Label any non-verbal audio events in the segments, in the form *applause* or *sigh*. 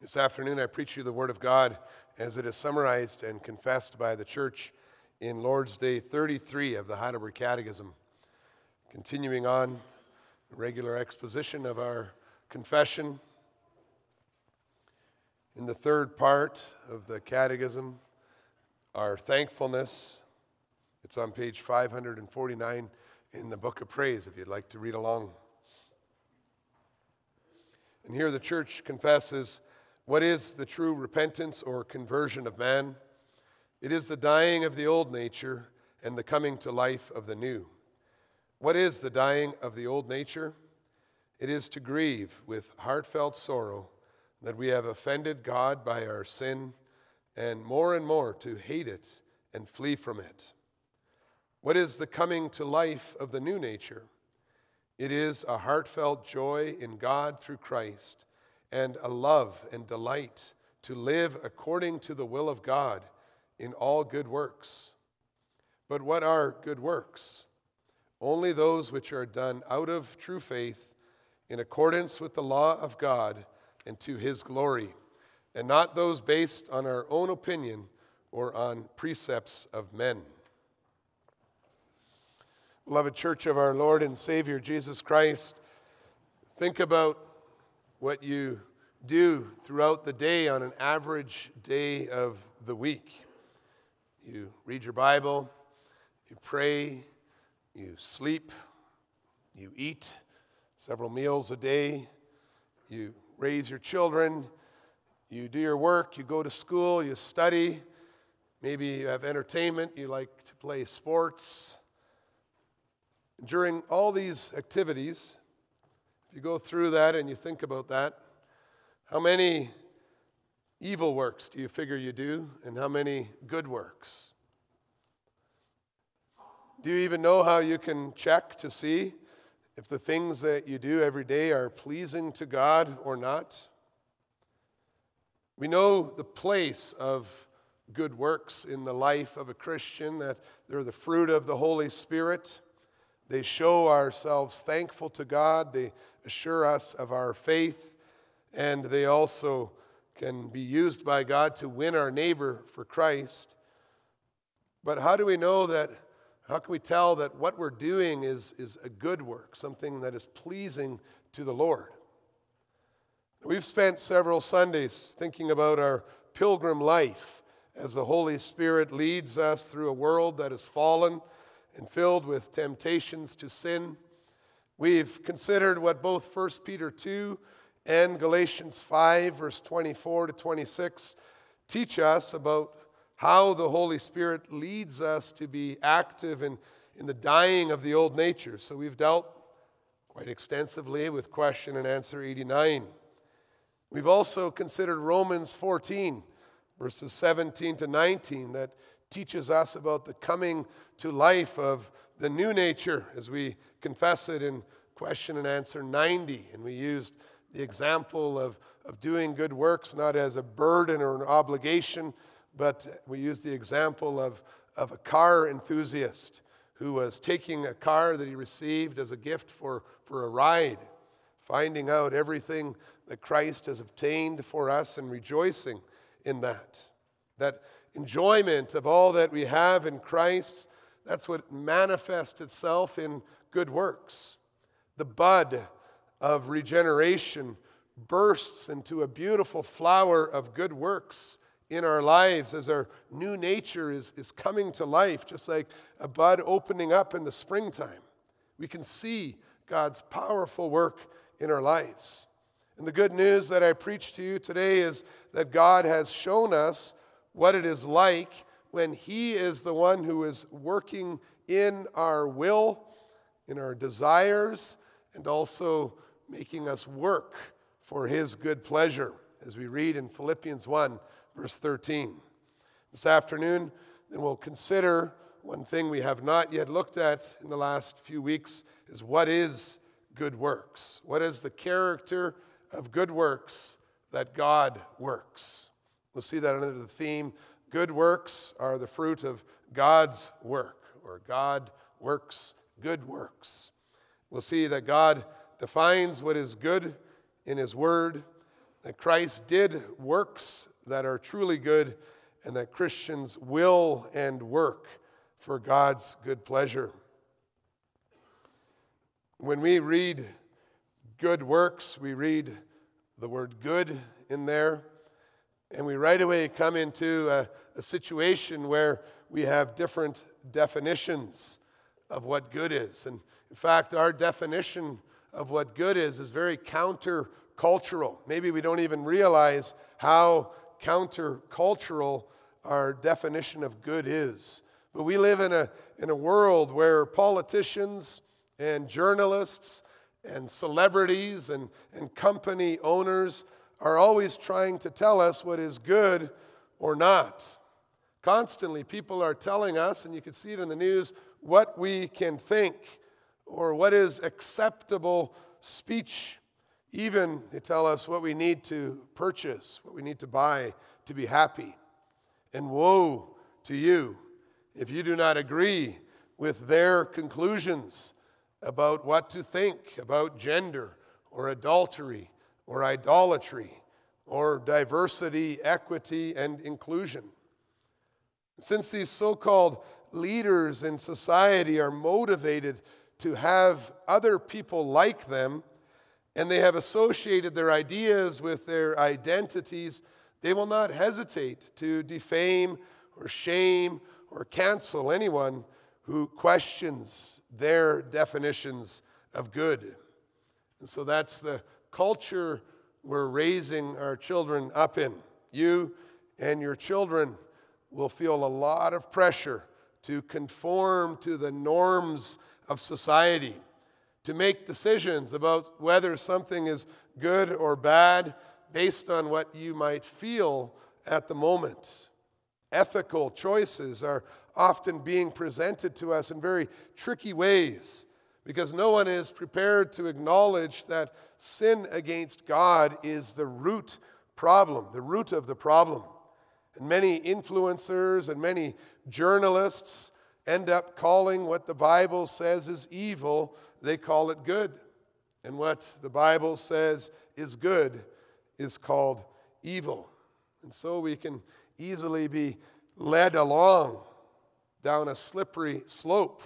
This afternoon, I preach you the Word of God as it is summarized and confessed by the church in Lord's Day 33 of the Heidelberg Catechism. Continuing on, regular exposition of our confession. In the third part of the Catechism, our thankfulness. It's on page 549 in the Book of Praise if you'd like to read along. And here the church confesses what is the true repentance or conversion of man? It is the dying of the old nature and the coming to life of the new. What is the dying of the old nature? It is to grieve with heartfelt sorrow that we have offended God by our sin, and more and more to hate it and flee from it. What is the coming to life of the new nature? It is a heartfelt joy in God through Christ and a love and delight to live according to the will of God in all good works. But what are good works? Only those which are done out of true faith, in accordance with the law of God and to his glory, and not those based on our own opinion or on precepts of men. Beloved Church of our Lord and Savior Jesus Christ, think about what you do throughout the day on an average day of the week. You read your Bible, you pray, you sleep, you eat several meals a day, you raise your children, you do your work, you go to school, you study, maybe you have entertainment, you like to play sports. During all these activities, if you go through that and you think about that, how many evil works do you figure you do, and how many good works? Do you even know how you can check to see if the things that you do every day are pleasing to God or not? We know the place of good works in the life of a Christian, that they're the fruit of the Holy Spirit. They show ourselves thankful to God, they assure us of our faith and they also can be used by God to win our neighbor for Christ. But how do we know that? How can we tell that what we're doing is, is a good work, something that is pleasing to the Lord? We've spent several Sundays thinking about our pilgrim life as the Holy Spirit leads us through a world that is fallen and filled with temptations to sin. We've considered what both 1 Peter 2 and Galatians 5, verse 24 to 26, teach us about how the Holy Spirit leads us to be active in, in the dying of the old nature. So we've dealt quite extensively with question and answer 89. We've also considered Romans 14, verses 17 to 19, that teaches us about the coming to life of the new nature as we confess it in question and answer 90. And we used the example of, of doing good works not as a burden or an obligation, but we used the example of, of a car enthusiast who was taking a car that he received as a gift for, for a ride, finding out everything that Christ has obtained for us and rejoicing in that. That enjoyment of all that we have in Christ, that's what manifests itself in good works. The bud of regeneration bursts into a beautiful flower of good works in our lives as our new nature is, is coming to life, just like a bud opening up in the springtime. We can see God's powerful work in our lives. And the good news that I preach to you today is that God has shown us what it is like when He is the one who is working in our will, in our desires, and also making us work for his good pleasure, as we read in Philippians 1, verse 13. This afternoon, then we'll consider one thing we have not yet looked at in the last few weeks is what is good works? What is the character of good works that God works? We'll see that under the theme good works are the fruit of God's work, or God works good works. We'll see that God defines what is good in His Word, that Christ did works that are truly good, and that Christians will and work for God's good pleasure. When we read good works, we read the word good in there, and we right away come into a, a situation where we have different definitions of what good is. And in fact, our definition of what good is is very countercultural. Maybe we don't even realize how countercultural our definition of good is. But we live in a, in a world where politicians and journalists and celebrities and, and company owners are always trying to tell us what is good or not. Constantly, people are telling us, and you can see it in the news, what we can think or what is acceptable speech. Even they tell us what we need to purchase, what we need to buy to be happy. And woe to you if you do not agree with their conclusions about what to think about gender or adultery or idolatry or diversity, equity, and inclusion. Since these so called leaders in society are motivated to have other people like them, and they have associated their ideas with their identities, they will not hesitate to defame or shame or cancel anyone who questions their definitions of good. And so that's the culture we're raising our children up in. You and your children will feel a lot of pressure to conform to the norms of society, to make decisions about whether something is good or bad based on what you might feel at the moment. Ethical choices are often being presented to us in very tricky ways because no one is prepared to acknowledge that sin against God is the root problem, the root of the problem. And many influencers and many journalists end up calling what the Bible says is evil, they call it good. And what the Bible says is good is called evil. And so we can easily be led along down a slippery slope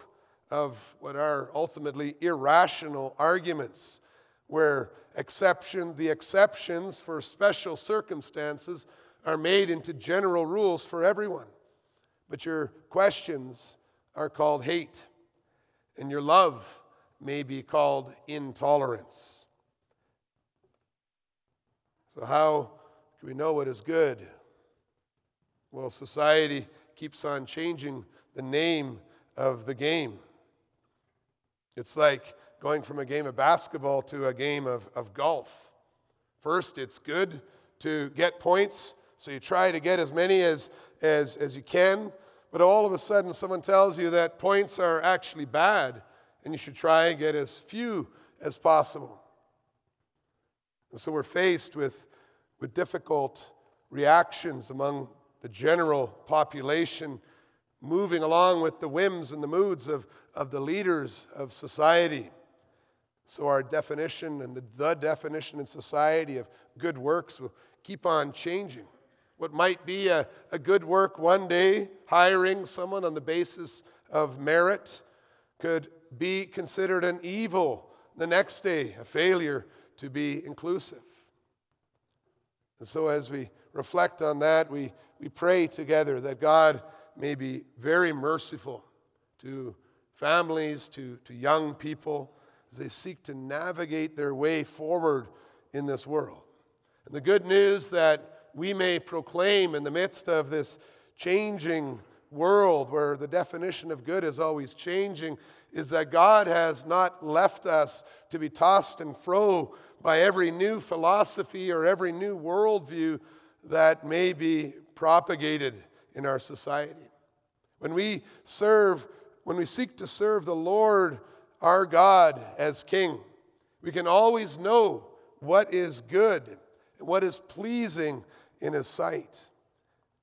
of what are ultimately irrational arguments, where exception, the exceptions for special circumstances are made into general rules for everyone. But your questions are called hate, and your love may be called intolerance. So, how can we know what is good? Well, society keeps on changing the name of the game. It's like going from a game of basketball to a game of, of golf. First, it's good to get points so you try to get as many as, as, as you can, but all of a sudden someone tells you that points are actually bad and you should try and get as few as possible. And so we're faced with, with difficult reactions among the general population, moving along with the whims and the moods of, of the leaders of society. So, our definition and the, the definition in society of good works will keep on changing. What might be a, a good work one day, hiring someone on the basis of merit, could be considered an evil the next day, a failure to be inclusive. And so, as we reflect on that, we, we pray together that God may be very merciful to families, to, to young people, as they seek to navigate their way forward in this world. And the good news that we may proclaim in the midst of this changing world where the definition of good is always changing is that God has not left us to be tossed and fro by every new philosophy or every new worldview that may be propagated in our society. When we serve, when we seek to serve the Lord our God as King, we can always know what is good, and what is pleasing in His sight.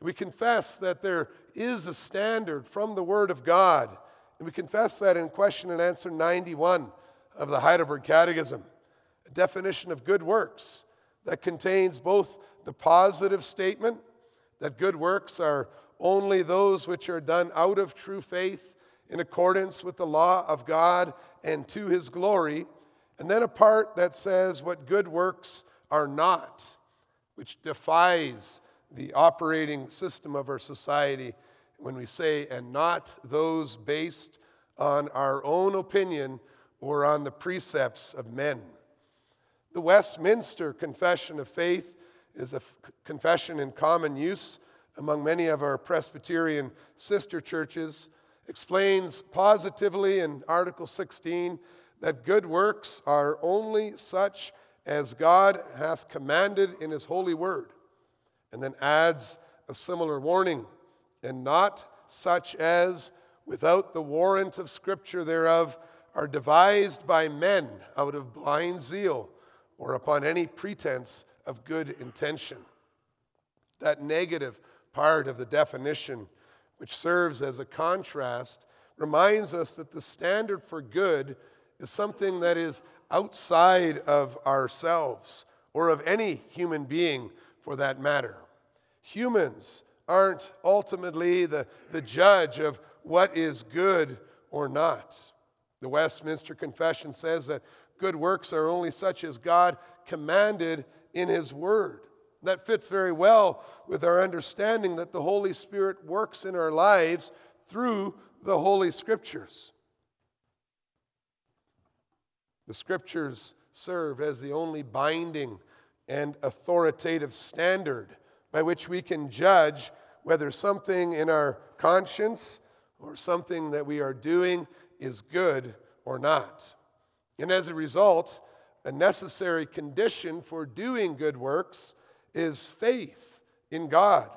We confess that there is a standard from the Word of God. And we confess that in question and answer 91 of the Heidelberg Catechism, a definition of good works that contains both the positive statement that good works are only those which are done out of true faith in accordance with the law of God and to his glory, and then a part that says what good works are not, which defies the operating system of our society when we say, and not those based on our own opinion or on the precepts of men. The Westminster Confession of Faith is a f- confession in common use among many of our Presbyterian sister churches, explains positively in Article 16 that good works are only such as God hath commanded in his holy word, and then adds a similar warning, and not such as, without the warrant of Scripture thereof, are devised by men out of blind zeal or upon any pretense of good intention. That negative part of the definition, which serves as a contrast, reminds us that the standard for good is something that is outside of ourselves or of any human being for that matter. Humans aren't ultimately the, the judge of what is good or not. The Westminster Confession says that good works are only such as God commanded in His Word. That fits very well with our understanding that the Holy Spirit works in our lives through the Holy Scriptures. The Scriptures serve as the only binding and authoritative standard by which we can judge whether something in our conscience or something that we are doing is good or not. And as a result, a necessary condition for doing good works is faith in God.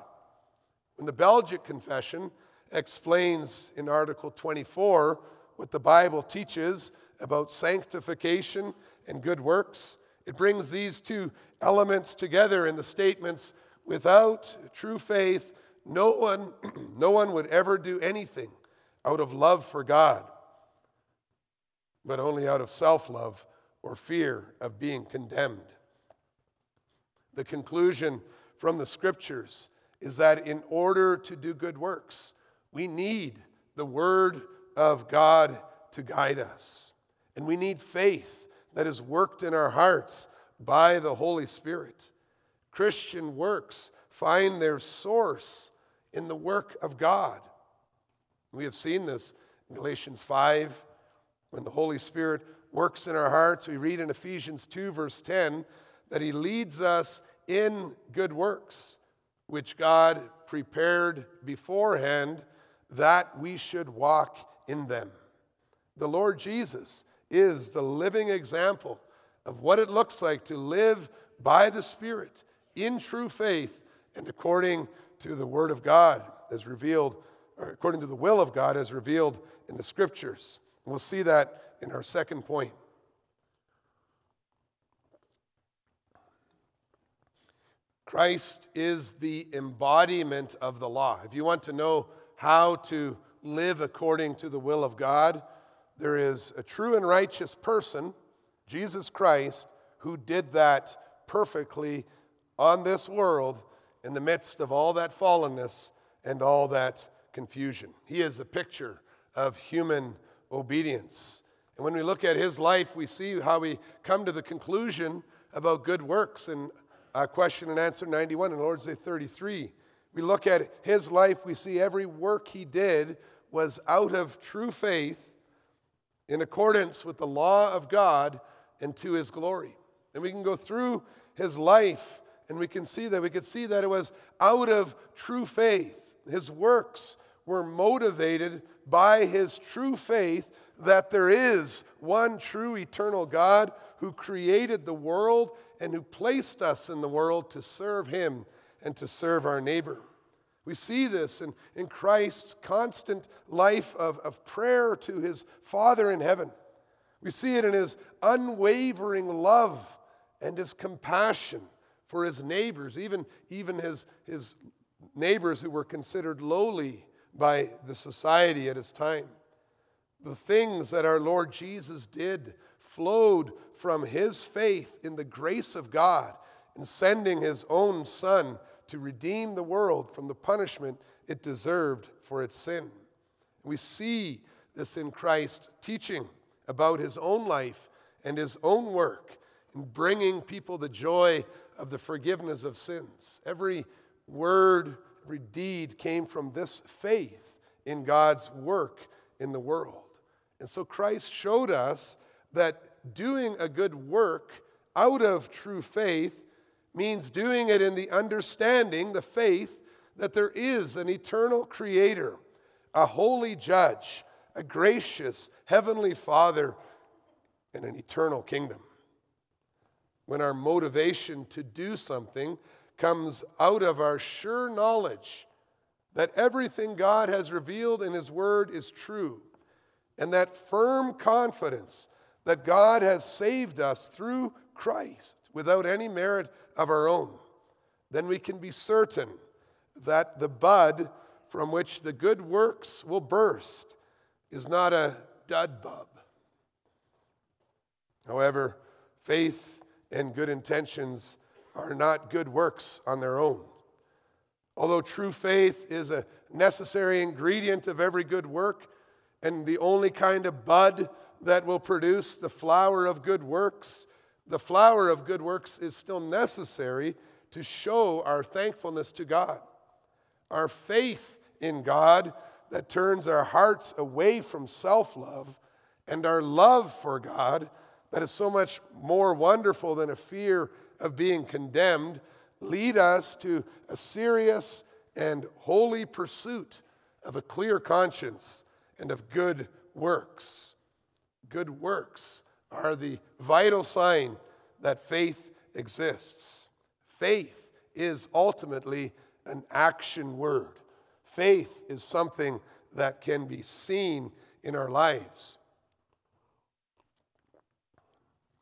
When the Belgic Confession explains in Article 24 what the Bible teaches about sanctification and good works, it brings these two elements together in the statements without true faith, no one, *clears throat* no one would ever do anything out of love for God, but only out of self love or fear of being condemned. The conclusion from the scriptures is that in order to do good works, we need the Word of God to guide us. And we need faith that is worked in our hearts by the Holy Spirit. Christian works find their source in the work of God. We have seen this in Galatians 5 when the Holy Spirit works in our hearts. We read in Ephesians 2, verse 10, that He leads us in good works, which God prepared beforehand that we should walk in them. The Lord Jesus is the living example of what it looks like to live by the Spirit in true faith and according to the Word of God as revealed, or according to the will of God as revealed in the Scriptures. And we'll see that in our second point. Christ is the embodiment of the law. If you want to know how to live according to the will of God, there is a true and righteous person, Jesus Christ, who did that perfectly on this world in the midst of all that fallenness and all that confusion. He is the picture of human obedience. And when we look at his life, we see how we come to the conclusion about good works in uh, question and answer 91 and Lord's Day 33. We look at his life, we see every work he did was out of true faith in accordance with the law of God and to his glory. And we can go through his life and we can see that. We could see that it was out of true faith. His works were motivated by his true faith that there is one true eternal God who created the world and who placed us in the world to serve him and to serve our neighbor. We see this in, in Christ's constant life of, of prayer to his Father in heaven. We see it in his unwavering love and his compassion for his neighbors, even, even his, his neighbors who were considered lowly by the society at his time. The things that our Lord Jesus did flowed from his faith in the grace of God in sending his own Son to redeem the world from the punishment it deserved for its sin. We see this in Christ's teaching about his own life and his own work in bringing people the joy of the forgiveness of sins. Every word, every deed came from this faith in God's work in the world. And so Christ showed us that doing a good work out of true faith means doing it in the understanding, the faith, that there is an eternal creator, a holy judge, a gracious heavenly father, and an eternal kingdom. When our motivation to do something comes out of our sure knowledge that everything God has revealed in His Word is true, and that firm confidence that God has saved us through Christ without any merit of our own, then we can be certain that the bud from which the good works will burst is not a dud bub. However, faith and good intentions are not good works on their own. Although true faith is a necessary ingredient of every good work and the only kind of bud that will produce the flower of good works, the flower of good works is still necessary to show our thankfulness to God, our faith in God that turns our hearts away from self love, and our love for God that is so much more wonderful than a fear of being condemned, lead us to a serious and holy pursuit of a clear conscience and of good works. Good works are the vital sign that faith exists. Faith is ultimately an action word. Faith is something that can be seen in our lives.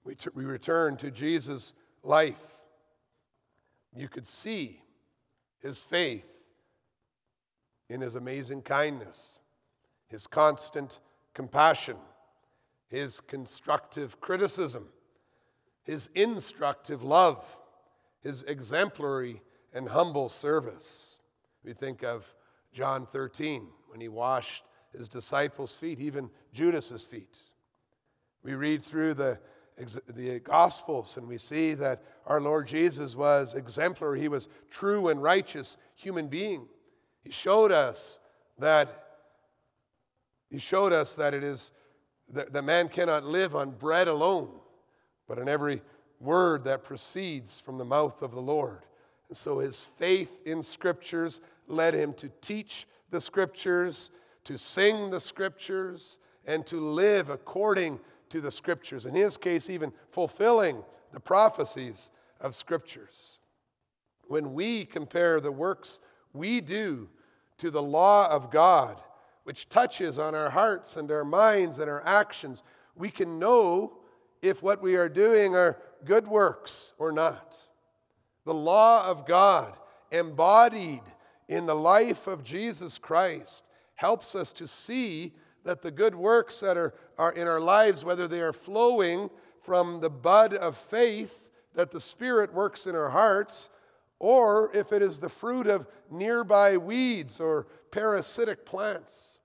We, t- we return to Jesus' life. You could see his faith in his amazing kindness, his constant compassion, his constructive criticism, his instructive love, his exemplary and humble service. We think of John 13 when he washed his disciples' feet, even Judas's feet. We read through the, the Gospels and we see that our Lord Jesus was exemplary. He was true and righteous human being. He showed us that he showed us that it is that, that man cannot live on bread alone, but on every word that proceeds from the mouth of the Lord. And so his faith in scriptures led him to teach the scriptures, to sing the scriptures, and to live according to the scriptures. In his case, even fulfilling the prophecies of scriptures. When we compare the works we do to the law of God, which touches on our hearts and our minds and our actions, we can know if what we are doing are good works or not. The law of God, embodied in the life of Jesus Christ, helps us to see that the good works that are, are in our lives, whether they are flowing from the bud of faith that the Spirit works in our hearts, or if it is the fruit of nearby weeds or parasitic plants.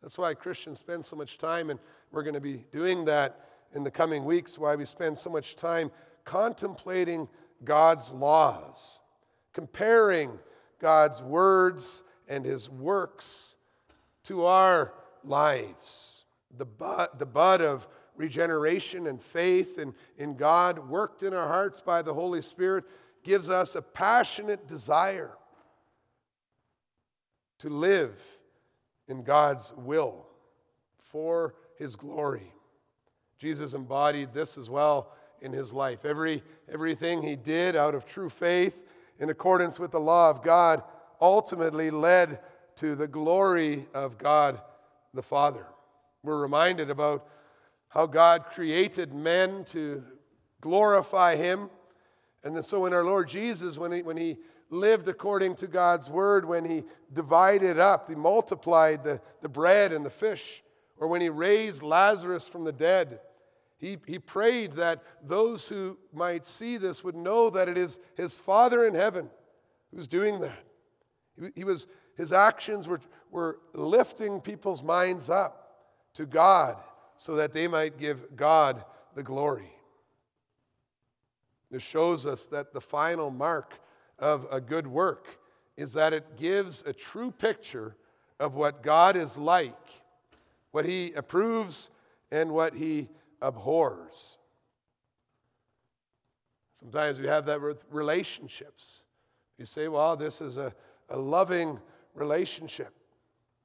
That's why Christians spend so much time, and we're going to be doing that in the coming weeks, why we spend so much time contemplating God's laws, comparing God's words and his works to our lives. The bud, the bud of regeneration and faith in, in God, worked in our hearts by the Holy Spirit, gives us a passionate desire to live in God's will for his glory. Jesus embodied this as well in his life. Every, everything he did out of true faith in accordance with the law of God ultimately led to the glory of God the Father. We're reminded about how God created men to glorify him. And so when our Lord Jesus, when he, when he lived according to God's word, when he divided up, he multiplied the, the bread and the fish, or when he raised Lazarus from the dead, He, he prayed that those who might see this would know that it is his Father in heaven who's doing that. He, he was, his actions were, were lifting people's minds up to God so that they might give God the glory. This shows us that the final mark of a good work is that it gives a true picture of what God is like, what He approves and what He abhors. Sometimes we have that with relationships. You say, well, this is a, a loving relationship,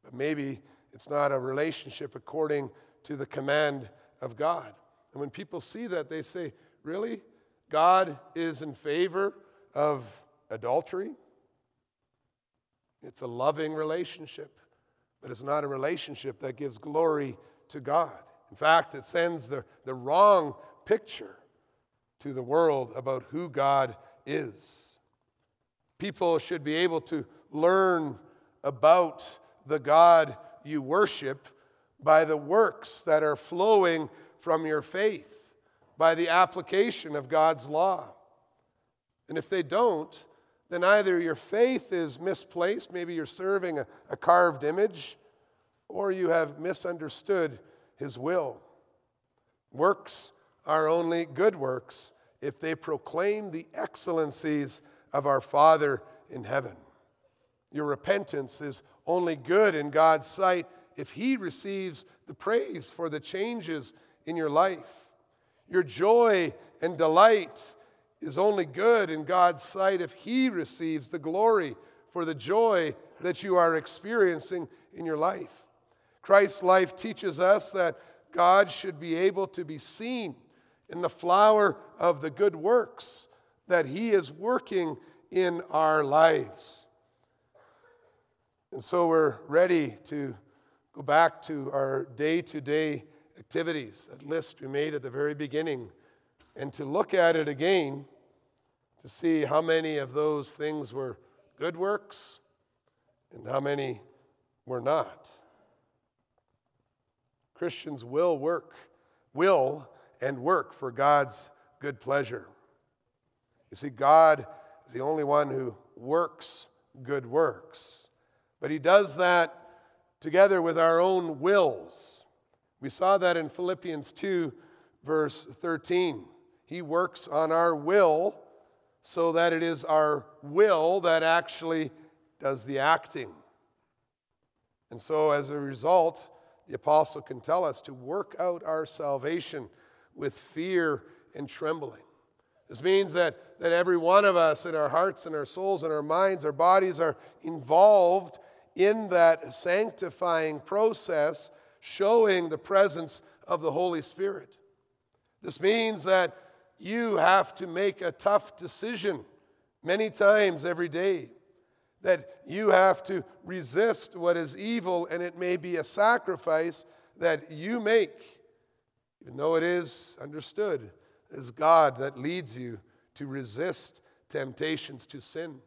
but maybe it's not a relationship according to the command of God. And when people see that, they say, really? God is in favor of adultery? It's a loving relationship, but it's not a relationship that gives glory to God. In fact, it sends the, the wrong picture to the world about who God is. People should be able to learn about the God you worship by the works that are flowing from your faith, by the application of God's law. And if they don't, then either your faith is misplaced, maybe you're serving a, a carved image, or you have misunderstood his will. Works are only good works if they proclaim the excellencies of our Father in heaven. Your repentance is only good in God's sight if He receives the praise for the changes in your life. Your joy and delight is only good in God's sight if He receives the glory for the joy that you are experiencing in your life. Christ's life teaches us that God should be able to be seen in the flower of the good works that He is working in our lives. And so we're ready to go back to our day to day activities, that list we made at the very beginning, and to look at it again to see how many of those things were good works and how many were not. Christians will work, will and work for God's good pleasure. You see, God is the only one who works good works, but He does that together with our own wills. We saw that in Philippians 2, verse 13. He works on our will so that it is our will that actually does the acting. And so, as a result, the apostle can tell us to work out our salvation with fear and trembling. This means that, that every one of us in our hearts and our souls and our minds, our bodies are involved in that sanctifying process, showing the presence of the Holy Spirit. This means that you have to make a tough decision many times every day that you have to resist what is evil, and it may be a sacrifice that you make, even though it is understood as God that leads you to resist temptations to sin,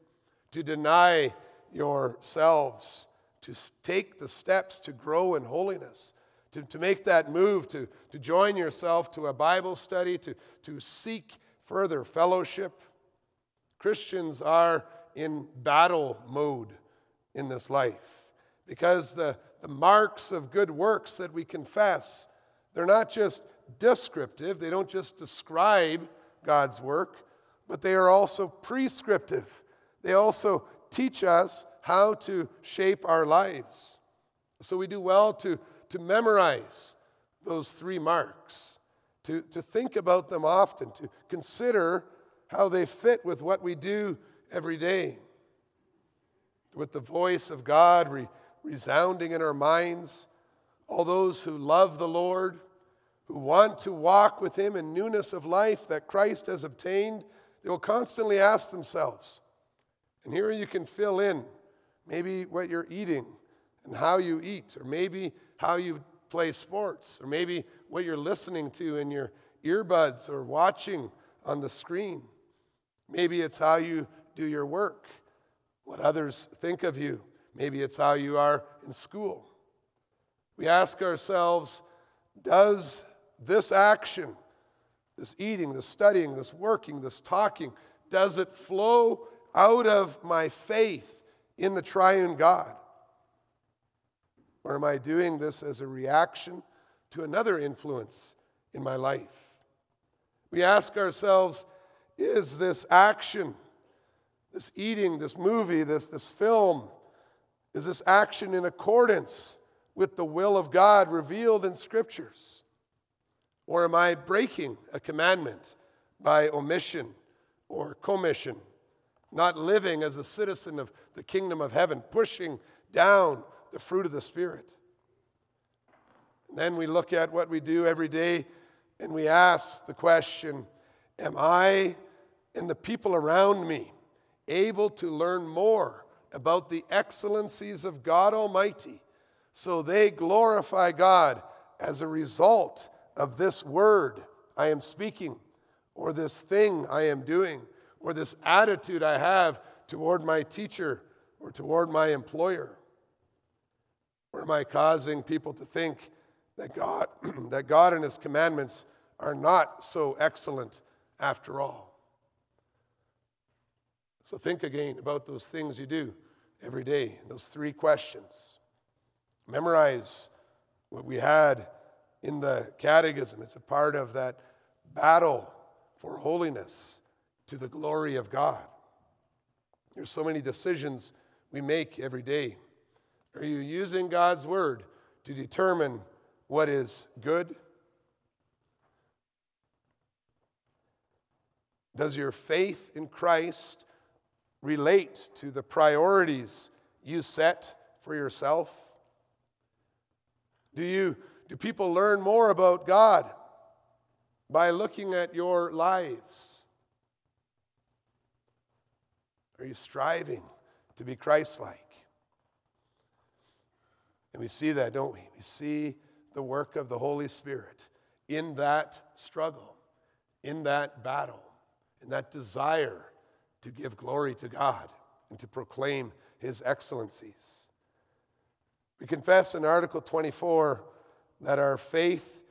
to deny yourselves, to take the steps to grow in holiness, to, to make that move, to, to join yourself to a Bible study, to, to seek further fellowship. Christians are in battle mode in this life because the, the marks of good works that we confess, they're not just descriptive, they don't just describe God's work, but they are also prescriptive. They also teach us how to shape our lives. So we do well to, to memorize those three marks, to, to think about them often, to consider how they fit with what we do every day. With the voice of God re- resounding in our minds, all those who love the Lord, who want to walk with Him in newness of life that Christ has obtained, they will constantly ask themselves, and here you can fill in maybe what you're eating and how you eat, or maybe how you play sports, or maybe what you're listening to in your earbuds or watching on the screen. Maybe it's how you do your work, what others think of you. Maybe it's how you are in school. We ask ourselves, does this action, this eating, this studying, this working, this talking, does it flow out of my faith in the triune God? Or am I doing this as a reaction to another influence in my life? We ask ourselves is this action, this eating, this movie, this, this film, is this action in accordance with the will of God revealed in scriptures? Or am I breaking a commandment by omission or commission, not living as a citizen of the kingdom of heaven, pushing down the fruit of the Spirit? And then we look at what we do every day and we ask the question Am I and the people around me able to learn more about the excellencies of God Almighty so they glorify God as a result of this word I am speaking, or this thing I am doing, or this attitude I have toward my teacher or toward my employer? Or am I causing people to think that God, *clears throat* that God and His commandments are not so excellent after all? So think again about those things you do every day, those three questions. Memorize what we had in the catechism. It's a part of that battle for holiness to the glory of God. There's so many decisions we make every day. Are you using God's word to determine what is good? Does your faith in Christ relate to the priorities you set for yourself? Do you do people learn more about God by looking at your lives? Are you striving to be Christ like? And we see that, don't we? We see the work of the Holy Spirit in that struggle, in that battle, in that desire to give glory to God and to proclaim His excellencies. We confess in Article 24 that our faith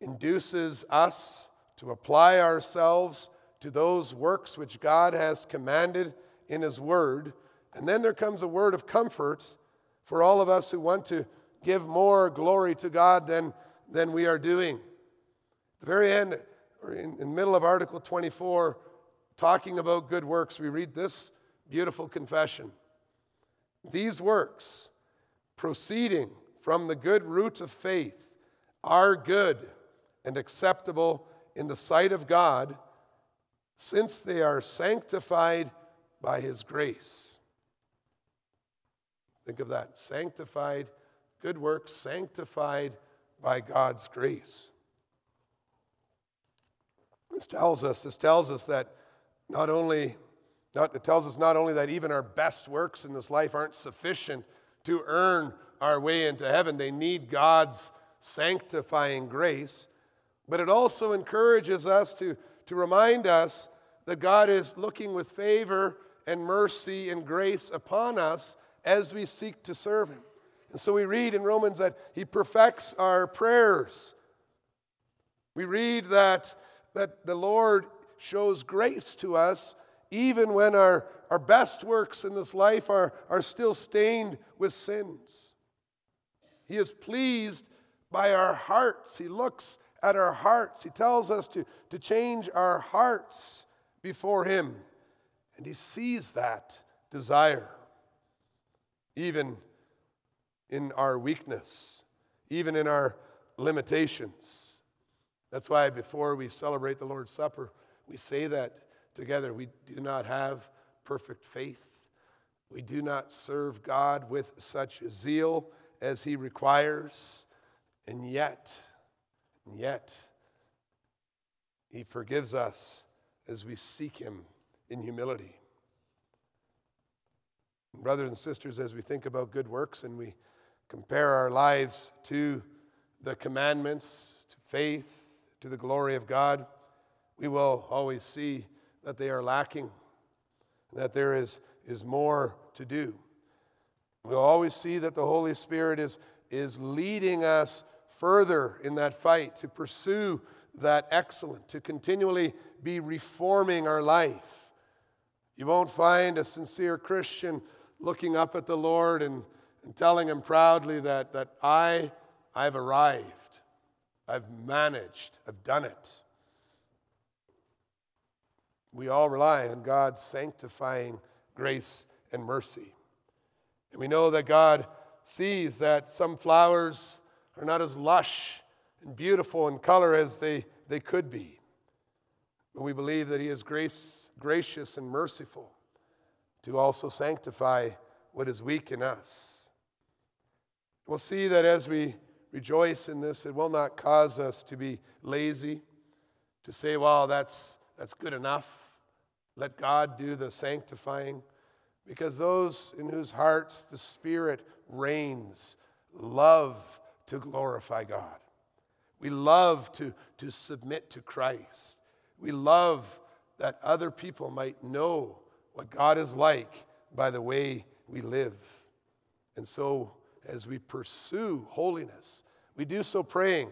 induces us to apply ourselves to those works which God has commanded in His Word. And then there comes a word of comfort for all of us who want to give more glory to God than, than we are doing. At the very end, or in, the middle of Article 24, talking about good works, we read this beautiful confession. These works, proceeding from the good root of faith, are good and acceptable in the sight of God, since they are sanctified by His grace. Think of that sanctified, good works, sanctified by God's grace. This tells us, this tells us that not only, not, it tells us not only that even our best works in this life aren't sufficient to earn our way into heaven, they need God's sanctifying grace, but it also encourages us to, to remind us that God is looking with favor and mercy and grace upon us as we seek to serve Him. And so we read in Romans that He perfects our prayers. We read that, that the Lord shows grace to us even when our, our best works in this life are, are still stained with sins. He is pleased by our hearts. He looks at our hearts. He tells us to, to change our hearts before Him. And He sees that desire, even in our weakness, even in our limitations. That's why before we celebrate the Lord's Supper, we say that together. We do not have perfect faith. We do not serve God with such zeal as He requires. And yet, and yet, He forgives us as we seek Him in humility. Brothers and sisters, as we think about good works and we compare our lives to the commandments, to faith, to the glory of God, we will always see that they are lacking, that there is, is more to do. We'll always see that the Holy Spirit is, is leading us further in that fight, to pursue that excellence, to continually be reforming our life. You won't find a sincere Christian looking up at the Lord and, and telling him proudly that, that I, I've arrived, I've managed, I've done it. We all rely on God's sanctifying grace and mercy. And we know that God sees that some flowers are not as lush and beautiful in color as they, they could be. But we believe that He is grace, gracious and merciful to also sanctify what is weak in us. We'll see that as we rejoice in this, it will not cause us to be lazy, to say, well, that's, that's good enough. Let God do the sanctifying. Because those in whose hearts the Spirit reigns love to glorify God. We love to, to submit to Christ. We love that other people might know what God is like by the way we live. And so, as we pursue holiness, we do so praying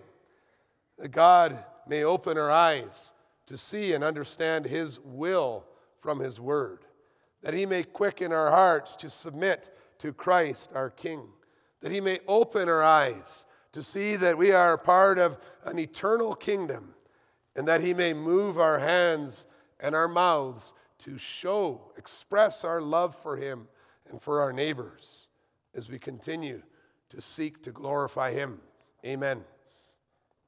that God may open our eyes to see and understand His will from His Word, that He may quicken our hearts to submit to Christ our King, that He may open our eyes to see that we are part of an eternal kingdom, and that He may move our hands and our mouths to show, express our love for Him and for our neighbors as we continue to seek to glorify Him. Amen.